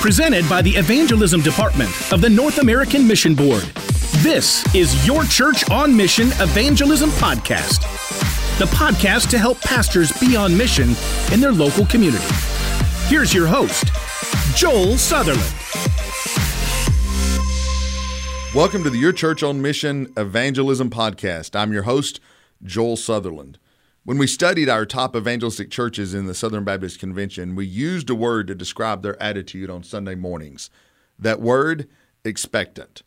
Presented by the Evangelism Department of the North American Mission Board. This is Your Church on Mission Evangelism Podcast, the podcast to help pastors be on mission in their local community. Here's your host, Joel Sutherland. Welcome to the Your Church on Mission Evangelism Podcast. I'm your host, Joel Sutherland. When we studied our top evangelistic churches in the Southern Baptist Convention, we used a word to describe their attitude on Sunday mornings. That word, expectant.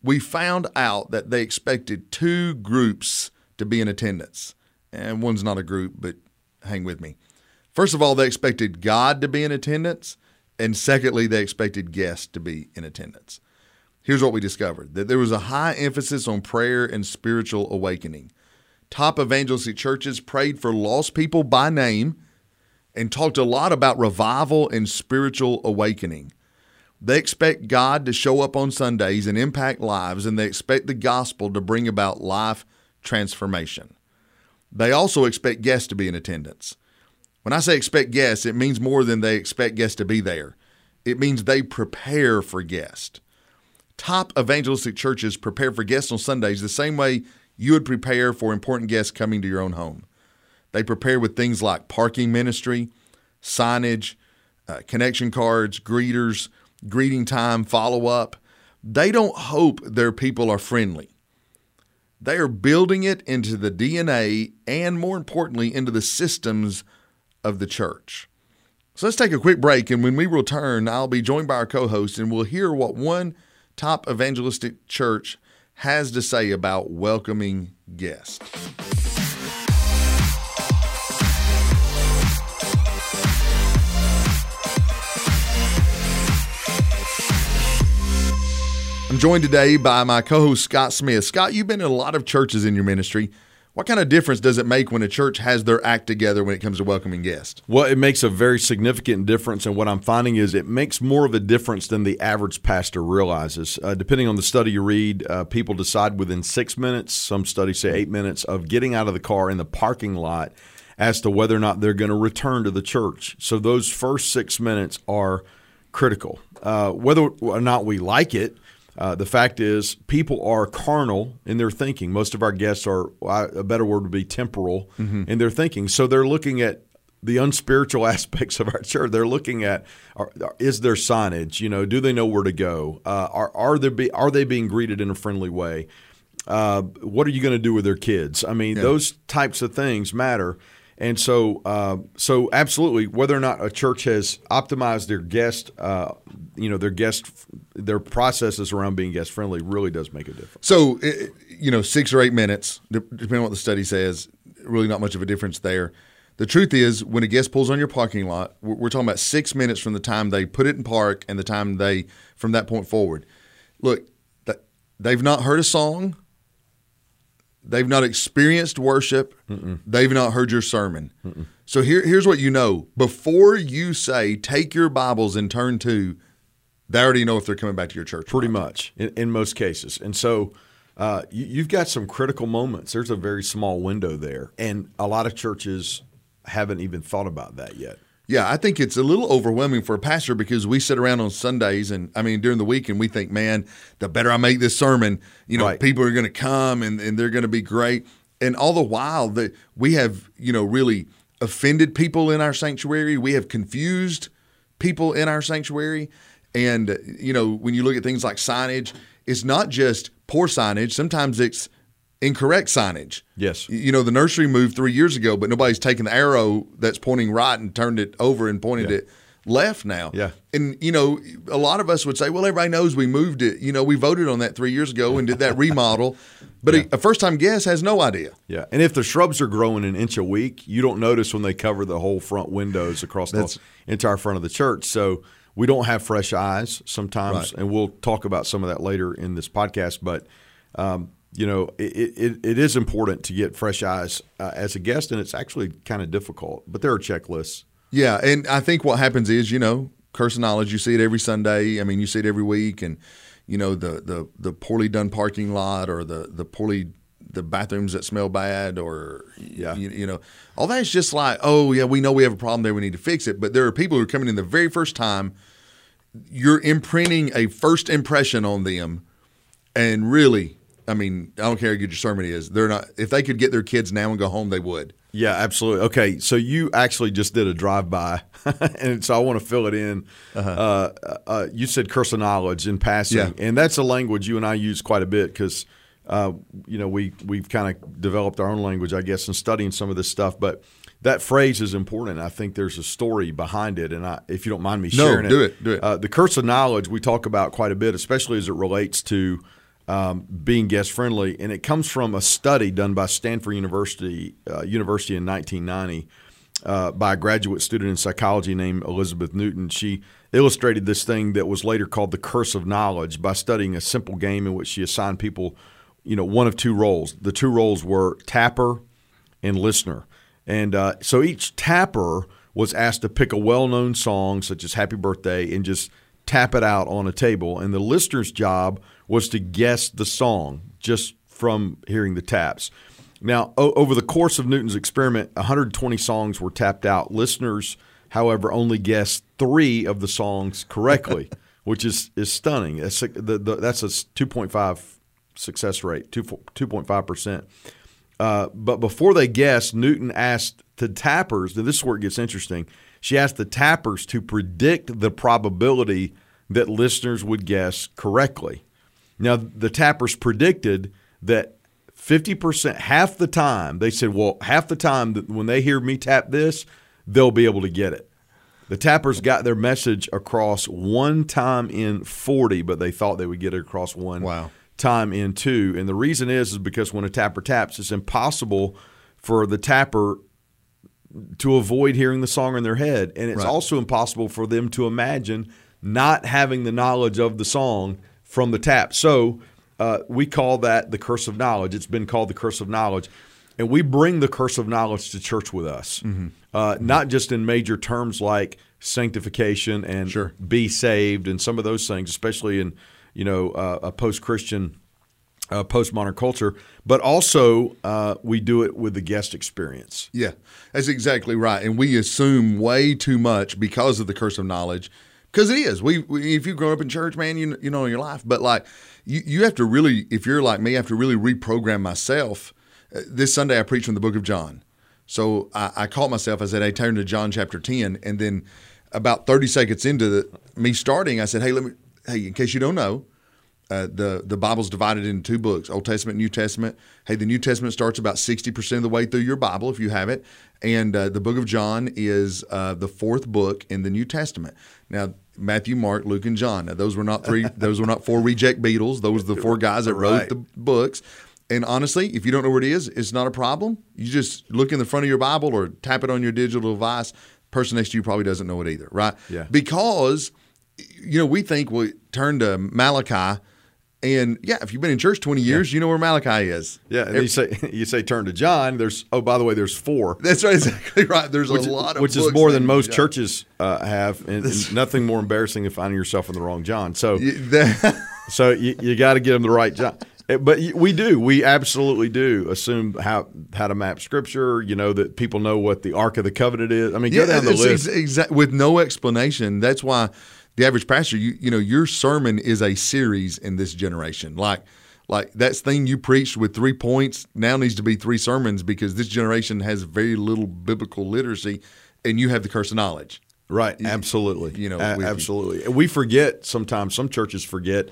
We found out that they expected two groups to be in attendance. And one's not a group, but hang with me. First of all, they expected God to be in attendance. And secondly, they expected guests to be in attendance here's what we discovered that there was a high emphasis on prayer and spiritual awakening. Top evangelistic churches prayed for lost people by name and talked a lot about revival and spiritual awakening. They expect God to show up on Sundays and impact lives, and they expect the gospel to bring about life transformation. They also expect guests to be in attendance. When I say expect guests, it means more than they expect guests to be there. It means they prepare for guests top evangelistic churches prepare for guests on Sundays the same way you would prepare for important guests coming to your own home. They prepare with things like parking ministry, signage, uh, connection cards, greeters, greeting time, follow up. They don't hope their people are friendly. They are building it into the DNA and, more importantly, into the systems of the church. So let's take a quick break, and when we return, I'll be joined by our co host, and we'll hear what one top evangelistic church has to say about welcoming guests. I'm joined today by my co host, Scott Smith. Scott, you've been in a lot of churches in your ministry. What kind of difference does it make when a church has their act together when it comes to welcoming guests? Well, it makes a very significant difference. And what I'm finding is it makes more of a difference than the average pastor realizes. Uh, depending on the study you read, uh, people decide within six minutes, some studies say eight minutes, of getting out of the car in the parking lot as to whether or not they're going to return to the church. So those first six minutes are critical. Uh, whether or not we like it, uh, the fact is, people are carnal in their thinking. Most of our guests are, a better word would be temporal mm-hmm. in their thinking. So they're looking at the unspiritual aspects of our church. They're looking at are, is there signage? You know, do they know where to go? Uh, are are there be, are they being greeted in a friendly way? Uh, what are you going to do with their kids? I mean, yeah. those types of things matter. And so, uh, so absolutely, whether or not a church has optimized their guest, uh, you know, their guest, their processes around being guest friendly really does make a difference. So, you know, six or eight minutes, depending on what the study says, really not much of a difference there. The truth is, when a guest pulls on your parking lot, we're talking about six minutes from the time they put it in park and the time they, from that point forward. Look, they've not heard a song They've not experienced worship. Mm-mm. They've not heard your sermon. Mm-mm. So here, here's what you know. Before you say, take your Bibles and turn to, they already know if they're coming back to your church. Pretty much, in, in, most cases. And so uh, you, you've got some critical moments. There's a very small window there. And a lot of churches haven't even thought about that yet. Yeah, I think it's a little overwhelming for a pastor because we sit around on Sundays and I mean during the week and we think, man, the better I make this sermon, you know, right. people are going to come and, and they're going to be great. And all the while that we have, you know, really offended people in our sanctuary, we have confused people in our sanctuary. And you know, when you look at things like signage, it's not just poor signage. Sometimes it's incorrect signage. Yes. You know, the nursery moved three years ago, but nobody's taken the arrow that's pointing right and turned it over and pointed yeah. it left now. Yeah. And, you know, a lot of us would say, well, everybody knows we moved it. You know, we voted on that three years ago and did that remodel. But yeah. a, a first time guest has no idea. Yeah. And if the shrubs are growing an inch a week, you don't notice when they cover the whole front windows across the entire front of the church. So, we don't have fresh eyes sometimes, right. and we'll talk about some of that later in this podcast. But um, you know, it, it, it is important to get fresh eyes uh, as a guest, and it's actually kind of difficult. But there are checklists. Yeah, and I think what happens is, you know, curse of knowledge. You see it every Sunday. I mean, you see it every week, and you know the the the poorly done parking lot or the the poorly the bathrooms that smell bad or yeah. you, you know all that's just like oh yeah we know we have a problem there we need to fix it but there are people who are coming in the very first time you're imprinting a first impression on them, and really, I mean, I don't care how good your sermon is. They're not. If they could get their kids now and go home, they would. Yeah, absolutely. Okay, so you actually just did a drive by, and so I want to fill it in. Uh-huh. Uh, uh, you said curse of knowledge in passing, yeah. and that's a language you and I use quite a bit because uh, you know we we've kind of developed our own language, I guess, in studying some of this stuff. But that phrase is important. I think there's a story behind it, and I, if you don't mind me sharing no, do it, do it. Uh, the curse of knowledge we talk about quite a bit, especially as it relates to um, being guest friendly, and it comes from a study done by Stanford University uh, University in 1990 uh, by a graduate student in psychology named Elizabeth Newton. She illustrated this thing that was later called the curse of knowledge by studying a simple game in which she assigned people, you know, one of two roles. The two roles were tapper and listener, and uh, so each tapper was asked to pick a well-known song such as "Happy Birthday" and just tap it out on a table, and the listener's job was to guess the song just from hearing the taps. Now, o- over the course of Newton's experiment, 120 songs were tapped out. Listeners, however, only guessed three of the songs correctly, which is, is stunning. That's a, the, the, that's a 2.5 success rate, 2, 2.5%. Uh, but before they guessed, Newton asked the tappers, and this is where it gets interesting. She asked the tappers to predict the probability that listeners would guess correctly. Now, the tappers predicted that 50%, half the time, they said, well, half the time that when they hear me tap this, they'll be able to get it. The tappers got their message across one time in 40, but they thought they would get it across one wow. time in two. And the reason is, is because when a tapper taps, it's impossible for the tapper to avoid hearing the song in their head. And it's right. also impossible for them to imagine not having the knowledge of the song – from the tap. So uh, we call that the curse of knowledge. It's been called the curse of knowledge. And we bring the curse of knowledge to church with us, mm-hmm. Uh, not just in major terms like sanctification and sure. be saved and some of those things, especially in you know uh, a post-Christian, uh, postmodern culture, but also uh, we do it with the guest experience. Yeah, that's exactly right. And we assume way too much because of the curse of knowledge because it is. We, we, if you grow up in church, man, you you know your life. But like you, you have to really, if you're like me, I have to really reprogram myself. Uh, this Sunday, I preached from the Book of John, so I, I caught myself. I said, "Hey, turn to John chapter 10," and then about 30 seconds into the, me starting, I said, "Hey, let me. Hey, in case you don't know." Uh, the the Bible's divided into two books, Old Testament, New Testament. Hey, the New Testament starts about sixty percent of the way through your Bible, if you have it, and uh, the Book of John is uh, the fourth book in the New Testament. Now, Matthew, Mark, Luke, and John. Now, those were not three. those were not four reject Beatles. Those were the four guys that wrote right. the books. And honestly, if you don't know where it is, it's not a problem. You just look in the front of your Bible or tap it on your digital device. Person next to you probably doesn't know it either, right? Yeah. Because you know we think we turn to Malachi and yeah, if you've been in church 20 years, yeah. you know where Malachi is. Yeah, and you say you say turn to John. There's oh by the way, there's four. That's right, exactly right. There's which, a lot of which is more than most churches uh, have, and, and, nothing more embarrassing than finding yourself in the wrong John. So, so you, you got to get them the right John. Eh, but we do. We absolutely do assume how how to map scripture. You know that people know what the Ark of the Covenant is. I mean, go down the list ex- exa- with no explanation. That's why the average pastor, you you know, your sermon is a series in this generation. Like like that thing you preached with three points now needs to be three sermons because this generation has very little biblical literacy, and you have the curse of knowledge. Right. Absolutely. You know, A- absolutely. And we forget sometimes. Some churches forget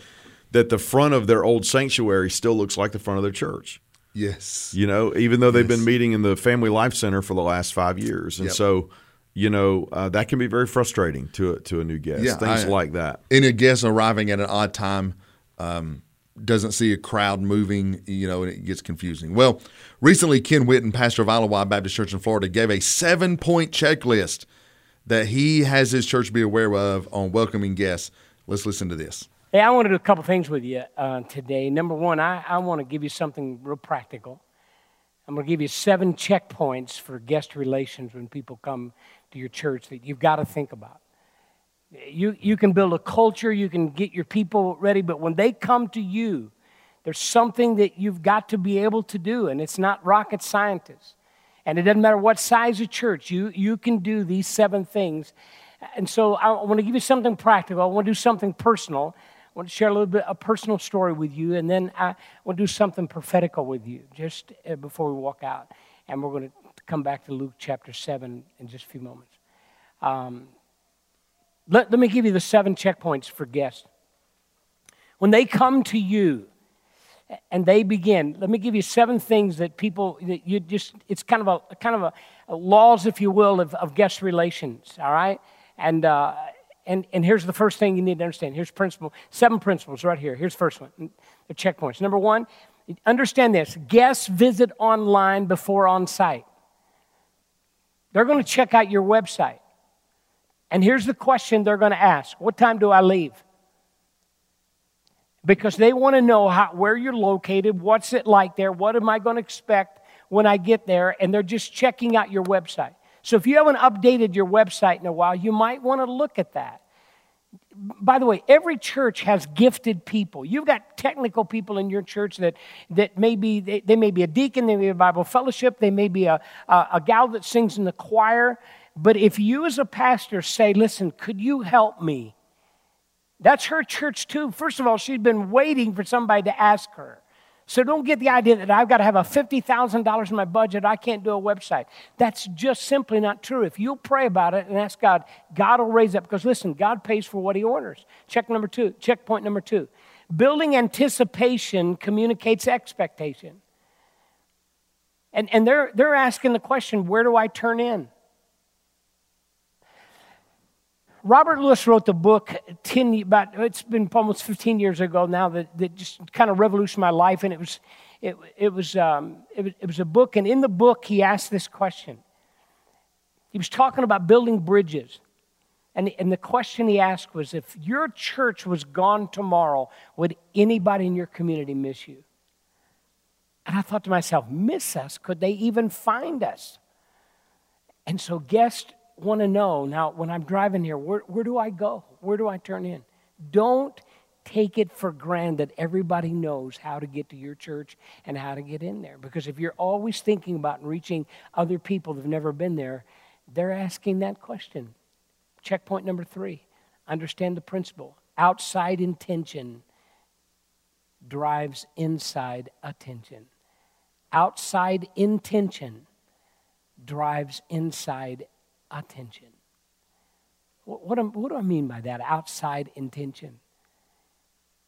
that the front of their old sanctuary still looks like the front of their church. Yes. You know, even though they've yes. been meeting in the Family Life Center for the last five years, and yep. so you know uh, that can be very frustrating to a, to a new guest. Yeah, things I, like that. And a guest arriving at an odd time um, doesn't see a crowd moving, you know, and it gets confusing. Well, recently Ken Whitten, pastor of Isle Baptist Church in Florida, gave a seven point checklist that he has his church be aware of on welcoming guests. Let's listen to this. Hey, I want to do a couple things with you uh, today. Number one, I, I want to give you something real practical. I'm going to give you seven checkpoints for guest relations when people come to your church that you've got to think about. You, you can build a culture, you can get your people ready, but when they come to you, there's something that you've got to be able to do, and it's not rocket scientists. And it doesn't matter what size of church, you, you can do these seven things. And so I want to give you something practical. I want to do something personal. I want to share a little bit a personal story with you, and then I want to do something prophetical with you just uh, before we walk out. And we're going to come back to Luke chapter 7 in just a few moments. Um, let, let me give you the seven checkpoints for guests. When they come to you and they begin, let me give you seven things that people, that you just, it's kind of a, kind of a, a laws, if you will, of, of guest relations, all right? And, uh, and, and here's the first thing you need to understand. Here's principle, seven principles right here. Here's first one, the checkpoints. Number one, understand this guests visit online before on site. They're going to check out your website. And here's the question they're going to ask What time do I leave? Because they want to know how, where you're located, what's it like there, what am I going to expect when I get there, and they're just checking out your website. So if you haven't updated your website in a while, you might want to look at that. By the way, every church has gifted people. You've got technical people in your church that, that may be, they, they may be a deacon, they may be a Bible fellowship, they may be a, a, a gal that sings in the choir. But if you, as a pastor, say, listen, could you help me? That's her church too. First of all, she'd been waiting for somebody to ask her. So don't get the idea that I've got to have a $50,000 in my budget, I can't do a website. That's just simply not true. If you'll pray about it and ask God, God will raise up. Because listen, God pays for what He orders. Check number two, checkpoint number two. Building anticipation communicates expectation. And, and they're, they're asking the question, where do I turn in? Robert Lewis wrote the book 10, about, it's been almost 15 years ago now that, that just kind of revolutionized my life. And it was, it, it, was, um, it, was, it was a book. And in the book, he asked this question. He was talking about building bridges. And, and the question he asked was if your church was gone tomorrow, would anybody in your community miss you? And I thought to myself, miss us? Could they even find us? And so, guest want to know now when I'm driving here, where, where do I go? Where do I turn in? Don't take it for granted that everybody knows how to get to your church and how to get in there. Because if you're always thinking about reaching other people that have never been there, they're asking that question. Checkpoint number three understand the principle outside intention drives inside attention. Outside intention drives inside attention. What, what, what do I mean by that? Outside intention.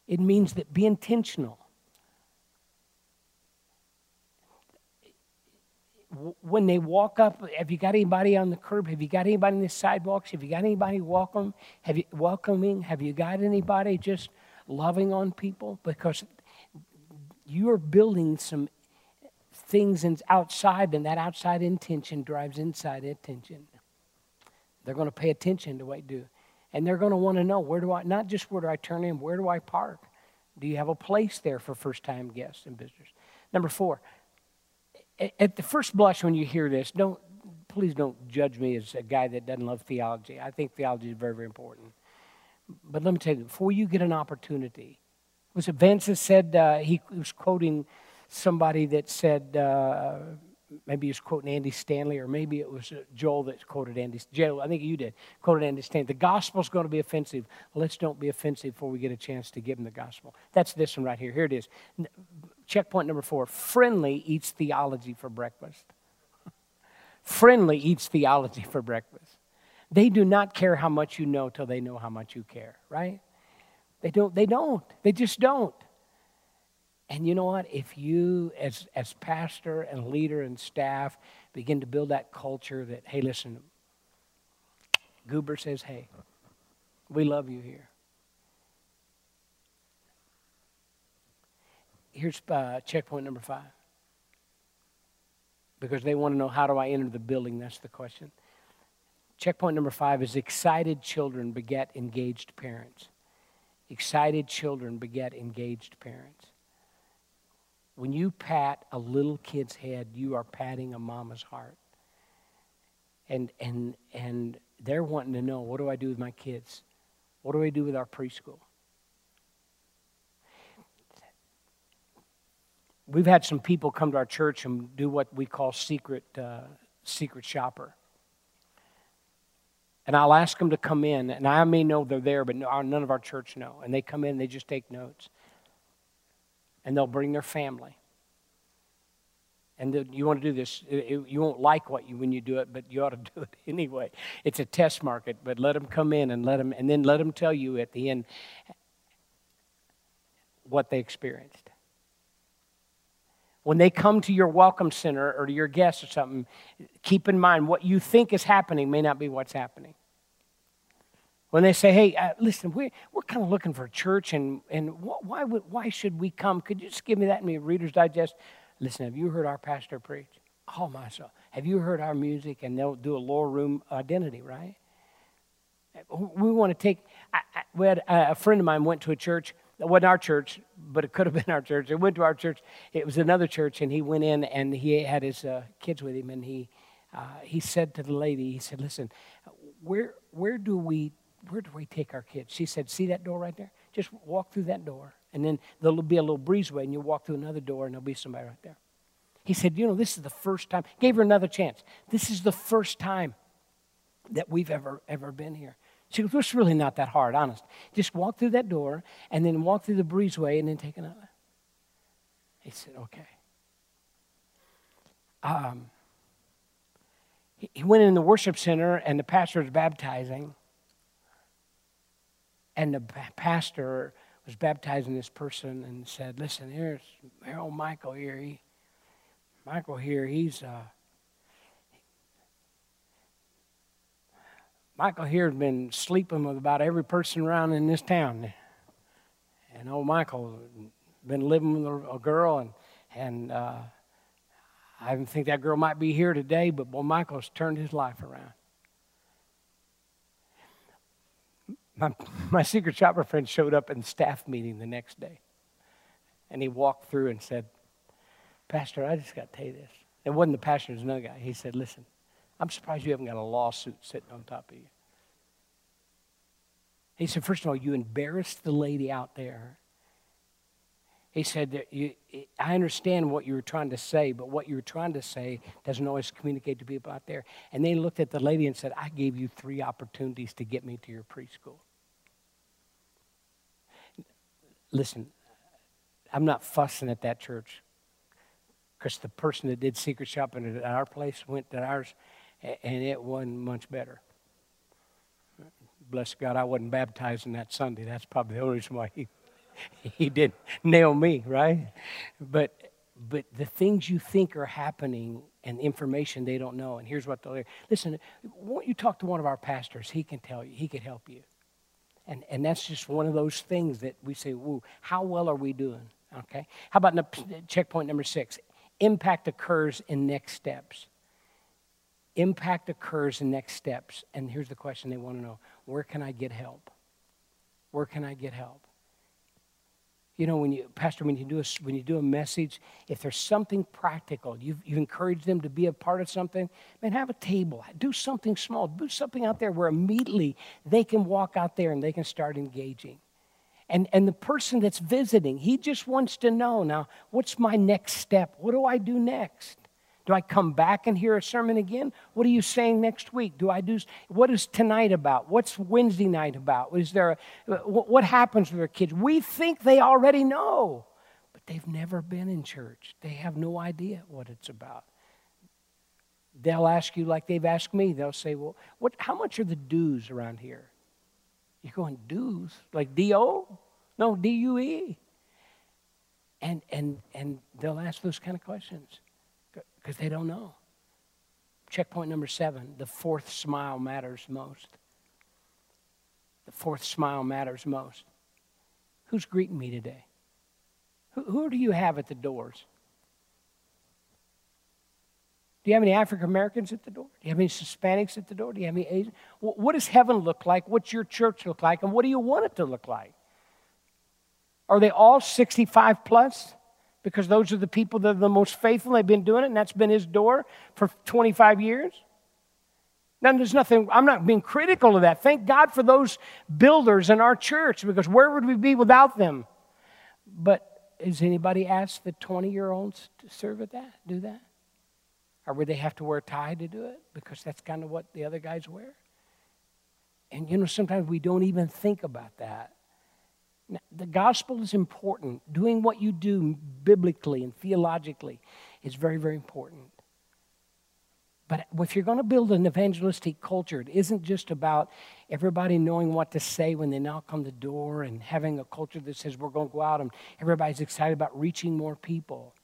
It means that be intentional. when they walk up, have you got anybody on the curb? Have you got anybody in the sidewalks? Have you got anybody welcome? Have you welcoming? Have you got anybody just loving on people? Because you are building some things outside, and that outside intention drives inside attention. They're going to pay attention to what you do. And they're going to want to know where do I, not just where do I turn in, where do I park? Do you have a place there for first time guests and visitors? Number four, at the first blush when you hear this, don't, please don't judge me as a guy that doesn't love theology. I think theology is very, very important. But let me tell you, before you get an opportunity, was it Vance that said, uh, he was quoting somebody that said, uh, maybe he was quoting Andy Stanley, or maybe it was uh, Joel that quoted Andy. Joel, I think you did quoted Andy Stanley. The gospel's going to be offensive. Let's don't be offensive before we get a chance to give them the gospel. That's this one right here. Here it is. Checkpoint number four: friendly eats theology for breakfast. friendly eats theology for breakfast. They do not care how much you know till they know how much you care. Right? They don't. They don't. They just don't. And you know what? If you, as, as pastor and leader and staff, begin to build that culture that, hey, listen, Goober says, hey, we love you here. Here's uh, checkpoint number five. Because they want to know how do I enter the building? That's the question. Checkpoint number five is excited children beget engaged parents. Excited children beget engaged parents. When you pat a little kid's head, you are patting a mama's heart. And, and, and they're wanting to know what do I do with my kids? What do I do with our preschool? We've had some people come to our church and do what we call secret, uh, secret shopper. And I'll ask them to come in, and I may know they're there, but none of our church know. And they come in, they just take notes. And they'll bring their family. And you want to do this, you won't like what you when you do it, but you ought to do it anyway. It's a test market, but let them come in and let them, and then let them tell you at the end what they experienced. When they come to your welcome center or to your guests or something, keep in mind what you think is happening may not be what's happening. When they say, hey, uh, listen, we, we're kind of looking for a church, and, and why, would, why should we come? Could you just give me that in me, Reader's Digest? Listen, have you heard our pastor preach? Oh, my soul. Have you heard our music? And they'll do a lower room identity, right? We want to take, I, I, we had a friend of mine went to a church it wasn't our church, but it could have been our church. It went to our church. It was another church, and he went in and he had his uh, kids with him, and he uh, he said to the lady, he said, "Listen, where where do we where do we take our kids?" She said, "See that door right there? Just walk through that door, and then there'll be a little breezeway, and you'll walk through another door, and there'll be somebody right there." He said, "You know, this is the first time." Gave her another chance. This is the first time that we've ever ever been here. She goes, it's really not that hard, honest. Just walk through that door and then walk through the breezeway and then take another. He said, okay. Um, he, went in the worship center and the pastor was baptizing. And the pastor was baptizing this person and said, listen, here's Harold Michael here. He, Michael here, he's... Uh, Michael here has been sleeping with about every person around in this town. And old Michael been living with a girl, and, and uh, I think that girl might be here today, but boy, Michael's turned his life around. My, my secret shopper friend showed up in staff meeting the next day. And he walked through and said, Pastor, I just got to tell you this. It wasn't the pastor, it was another guy. He said, Listen, I'm surprised you haven't got a lawsuit sitting on top of you. He said, first of all, you embarrassed the lady out there. He said, you, I understand what you were trying to say, but what you were trying to say doesn't always communicate to people out there. And they looked at the lady and said, I gave you three opportunities to get me to your preschool. Listen, I'm not fussing at that church because the person that did secret shopping at our place went to ours and it wasn't much better. Bless God, I wasn't baptizing that Sunday. That's probably the only reason why he, he didn't nail me, right? But, but the things you think are happening and information they don't know, and here's what they'll hear. listen, won't you talk to one of our pastors? He can tell you, he could help you. And, and that's just one of those things that we say, Woo, how well are we doing? Okay? How about checkpoint number six? Impact occurs in next steps impact occurs in next steps. And here's the question they want to know where can I get help? Where can I get help? You know, when you, Pastor, when you do a, when you do a message, if there's something practical, you've, you've encouraged them to be a part of something, man, have a table. Do something small. Do something out there where immediately they can walk out there and they can start engaging. And, and the person that's visiting, he just wants to know now, what's my next step? What do I do next? Do I come back and hear a sermon again? What are you saying next week? Do I do what is tonight about? What's Wednesday night about? Is there a, what happens with our kids? We think they already know, but they've never been in church. They have no idea what it's about. They'll ask you like they've asked me. They'll say, "Well, what how much are the dues around here?" You're going dues? Like D O? No, D U E. And and and they'll ask those kind of questions because they don't know. Checkpoint number seven the fourth smile matters most. The fourth smile matters most. Who's greeting me today? Who, who do you have at the doors? Do you have any African Americans at the door? Do you have any Hispanics at the door? Do you have any Asian? What does heaven look like? What's your church look like? And what do you want it to look like? Are they all 65 plus? Because those are the people that are the most faithful. They've been doing it, and that's been his door for 25 years. Now, there's nothing, I'm not being critical of that. Thank God for those builders in our church because where would we be without them? But has anybody asked the 20 year olds to serve at that, do that? Or would they have to wear a tie to do it? Because that's kind of what the other guys wear. And you know, sometimes we don't even think about that. The gospel is important. Doing what you do biblically and theologically is very, very important. But if you're going to build an evangelistic culture, it isn't just about everybody knowing what to say when they knock on the door and having a culture that says we're going to go out and everybody's excited about reaching more people.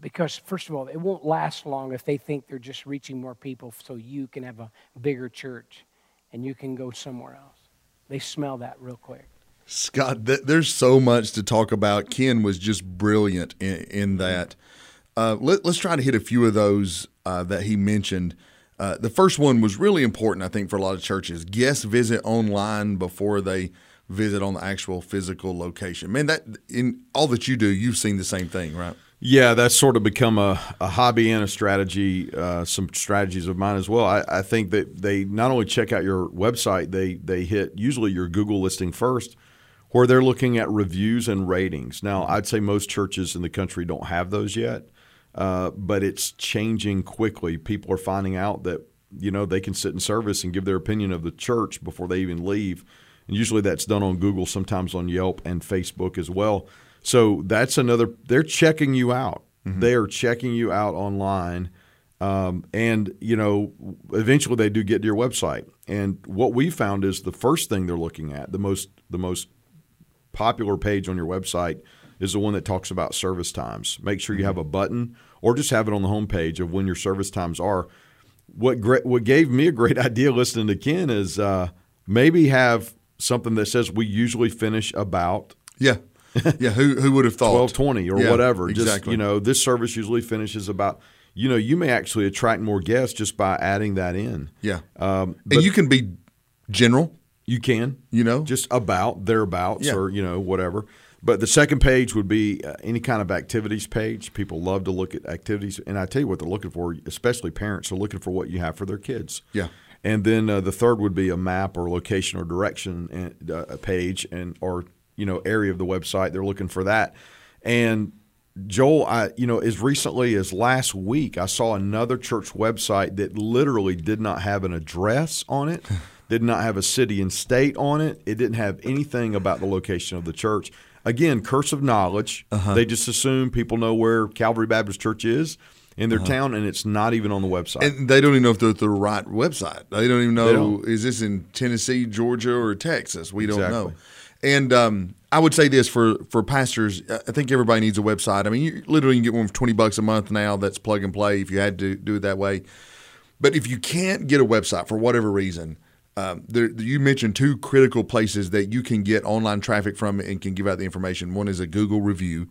Because, first of all, it won't last long if they think they're just reaching more people so you can have a bigger church and you can go somewhere else. They smell that real quick. Scott, th- there's so much to talk about. Ken was just brilliant in, in that. Uh, let, us try to hit a few of those uh, that he mentioned. Uh, the first one was really important, I think, for a lot of churches. Guests visit online before they visit on the actual physical location. Man, that in all that you do, you've seen the same thing, right? Yeah, that's sort of become a, a hobby and a strategy, uh, some strategies of mine as well. I, I, think that they not only check out your website, they they hit usually your Google listing first, where they're looking at reviews and ratings. Now, I'd say most churches in the country don't have those yet, uh, but it's changing quickly. People are finding out that you know they can sit in service and give their opinion of the church before they even leave, and usually that's done on Google, sometimes on Yelp and Facebook as well. So that's another. They're checking you out. Mm-hmm. They are checking you out online, um, and you know, eventually they do get to your website. And what we found is the first thing they're looking at, the most the most popular page on your website is the one that talks about service times. Make sure you have a button, or just have it on the homepage of when your service times are. What great, what gave me a great idea listening to Ken is uh, maybe have something that says we usually finish about yeah yeah, who who would have thought twelve twenty or yeah, whatever? Exactly. Just you know, this service usually finishes about. You know, you may actually attract more guests just by adding that in. Yeah, um, and you can be general. You can, you know, just about thereabouts yeah. or you know whatever. But the second page would be uh, any kind of activities page. People love to look at activities, and I tell you what they're looking for, especially parents are looking for what you have for their kids. Yeah. And then uh, the third would be a map or location or direction and, uh, page, and or you know area of the website. They're looking for that. And Joel, I you know as recently as last week, I saw another church website that literally did not have an address on it, did not have a city and state on it. It didn't have anything about the location of the church. Again, curse of knowledge. Uh-huh. They just assume people know where Calvary Baptist Church is in their uh-huh. town, and it's not even on the website. And they don't even know if they're the right website. They don't even know don't. is this in Tennessee, Georgia, or Texas. We don't exactly. know. And um, I would say this for for pastors, I think everybody needs a website. I mean, you literally can get one for twenty bucks a month now. That's plug and play if you had to do it that way. But if you can't get a website for whatever reason, um, there, you mentioned two critical places that you can get online traffic from and can give out the information. One is a Google review,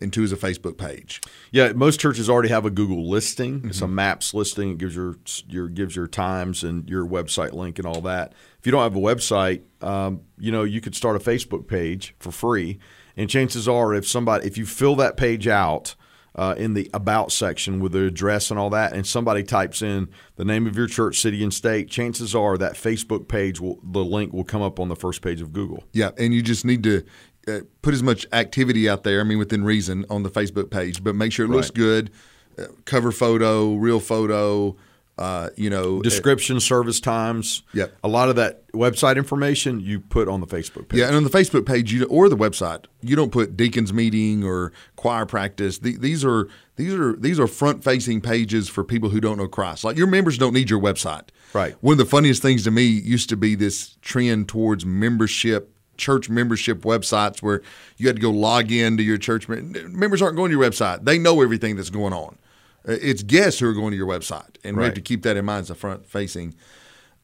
and two is a Facebook page. Yeah, most churches already have a Google listing. Mm-hmm. It's a maps listing. It gives your your gives your times and your website link and all that. If you don't have a website, um, you know you could start a Facebook page for free, and chances are, if somebody if you fill that page out. Uh, in the about section with the address and all that, and somebody types in the name of your church, city, and state, chances are that Facebook page will the link will come up on the first page of Google. Yeah, and you just need to uh, put as much activity out there. I mean, within reason on the Facebook page, but make sure it looks right. good. Uh, cover photo, real photo. Uh, you know, description, service times. Yeah, a lot of that website information you put on the Facebook page. Yeah, and on the Facebook page, you or the website, you don't put deacons meeting or choir practice. The, these are these are these are front facing pages for people who don't know Christ. Like your members don't need your website. Right. One of the funniest things to me used to be this trend towards membership church membership websites where you had to go log in to your church. Members aren't going to your website; they know everything that's going on. Uh, it's guests who are going to your website, and right. we have to keep that in mind as a front-facing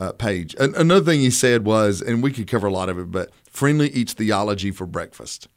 uh, page. another thing he said was, and we could cover a lot of it, but friendly eats theology for breakfast.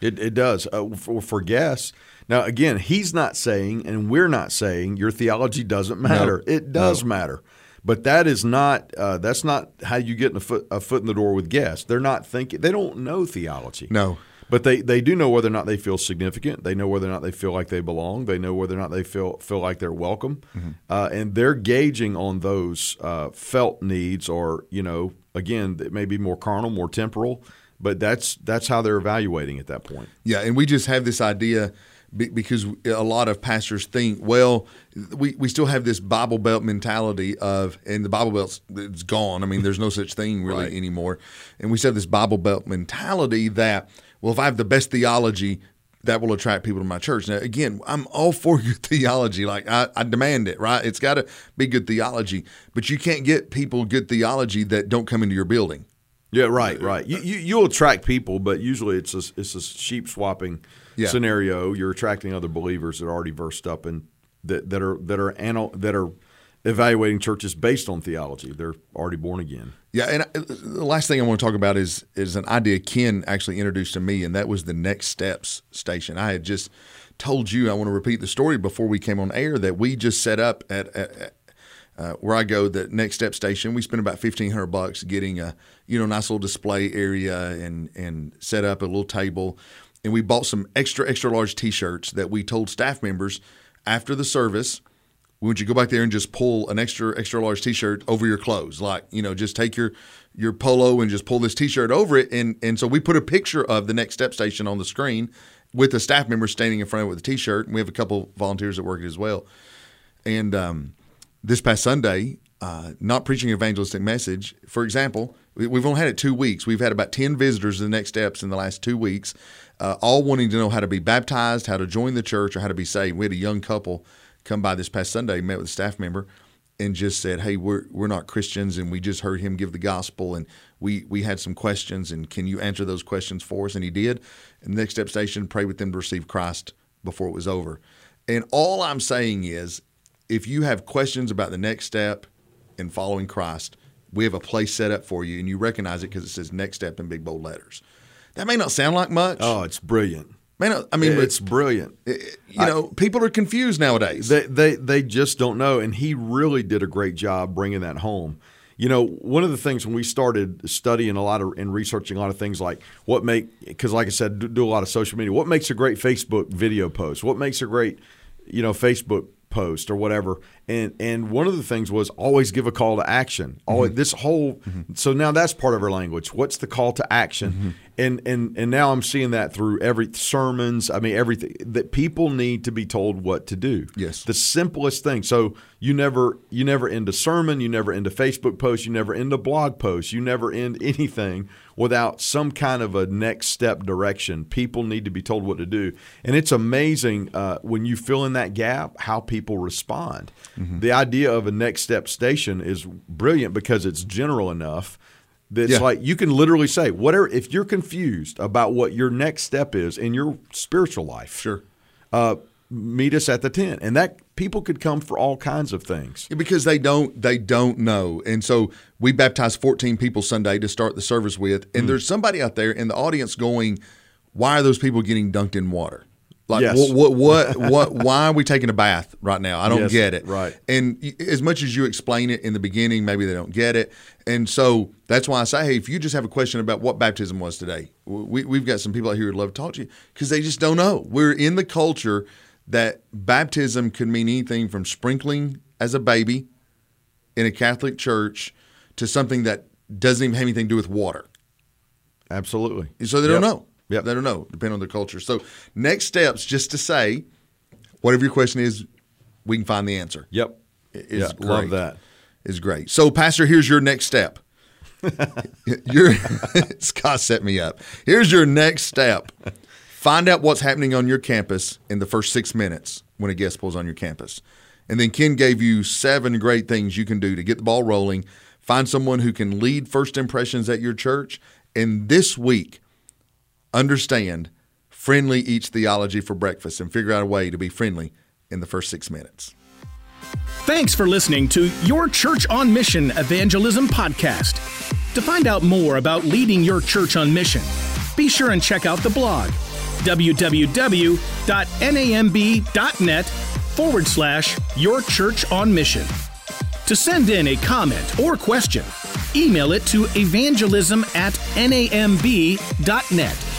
It, it does uh, for, for guests. Now, again, he's not saying, and we're not saying, your theology doesn't matter. No. It does no. matter. But that is not uh, that's not how you get a foot a foot in the door with guests. They're not thinking they don't know theology. No. But they, they do know whether or not they feel significant. They know whether or not they feel like they belong. They know whether or not they feel feel like they're welcome, mm-hmm. uh, and they're gauging on those uh, felt needs, or you know, again, it may be more carnal, more temporal, but that's that's how they're evaluating at that point. Yeah, and we just have this idea because a lot of pastors think, well, we, we still have this Bible Belt mentality of, and the Bible Belt's it's gone. I mean, there's no such thing really Right. anymore. And we still have this Bible Belt mentality that, well, if I have the best theology, that will attract people to my church. Now, again, I'm all for good theology. Like I, I demand it, right? It's got to be good theology, but you can't get people good theology that don't come into your building. Yeah, right, right. You, you you'll attract people, but usually it's a, it's a sheep swapping Yeah. scenario. You're attracting other believers that are already versed up and that, that are that are anal, that are evaluating churches based on theology. They're already born again. Yeah, and uh, the last thing I want to talk about is is an idea Ken actually introduced to me, and that was the Next Steps station. I had just told you I want to repeat the story before we came on air that we just set up at, at, at uh, where I go, the Next Step station. We spent about fifteen hundred bucks getting a you know nice little display area and and set up a little table, and we bought some extra extra large T-shirts that we told staff members after the service would you go back there and just pull an extra extra large t-shirt over your clothes? Like you know just take your your polo and just pull this t-shirt over it. And and so we put a picture of the next step station on the screen with a staff member standing in front of it with a t-shirt. And we have a couple volunteers that work it as well. And um, this past sunday uh, not preaching evangelistic message for example we- we've only had it two weeks we've had about 10 visitors to the next steps in the last two weeks uh, all wanting to know how to be baptized how to join the church or how to be saved we had a young couple come by this past Sunday, met with a staff member, and just said, "Hey, we're we're not Christians, and we just heard him give the gospel, and we we had some questions, and can you answer those questions for us?" And he did. And the Next Step Station prayed with them to receive Christ before it was over. And all I'm saying is, if you have questions about the next step in following Christ, we have a place set up for you, and you recognize it because it says "Next Step" in big bold letters. That may not sound like much. Oh, it's brilliant. may not. I mean, it's brilliant. but you know, people are confused nowadays. They, they they just don't know, and he really did a great job bringing that home. You know, one of the things when we started studying a lot of and researching a lot of things like what make because, like I said, do, do a lot of social media. What makes a great Facebook video post? What makes a great, you know, Facebook post or whatever? And and one of the things was always give a call to action. Always this whole so now that's part of our language. What's the call to action? And and and now I'm seeing that through every sermons. I mean everything that people need to be told what to do. Yes. The simplest thing. So you never you never end a sermon, you never end a Facebook post, you never end a blog post, you never end anything without some kind of a next step direction. People need to be told what to do, and it's amazing uh, when you fill in that gap how people respond. The idea of a next step station is brilliant because it's general enough. That's Yeah. like you can literally say whatever if you're confused about what your next step is in your spiritual life Sure. uh, meet us at the tent, and that people could come for all kinds of things. Yeah, because they don't they don't know and so we baptized 14 people sunday to start the service with Mm. and there's somebody out there in the audience going why are those people getting dunked in water like Yes. what, what what what why are we taking a bath right now i don't Yes, get it right. and as much as you explain it in the beginning maybe they don't get it and so that's why i say hey if you just have a question about what baptism was today we, we've got some people out here who'd love to talk to you because they just don't know we're in the culture that baptism could mean anything from sprinkling as a baby in a Catholic church to something that doesn't even have anything to do with water. Absolutely. So they don't know. Yep. They don't know, depending on their culture. So next steps, just to say, whatever your question is, we can find the answer. Yep. Is great. love that. Is great. So, Pastor, here's your next step. your Scott set me up. Here's your next step. Find out what's happening on your campus in the first six minutes when a guest pulls on your campus. And then Ken gave you seven great things you can do to get the ball rolling. Find someone who can lead first impressions at your church. And this week, understand friendly eats theology for breakfast and figure out a way to be friendly in the first six minutes. Thanks for listening to Your Church on Mission Evangelism Podcast. To find out more about leading your church on mission, be sure and check out the blog www.namb.net forward slash Your Church on Mission. To send in a comment or question, email it to evangelism at namb.net.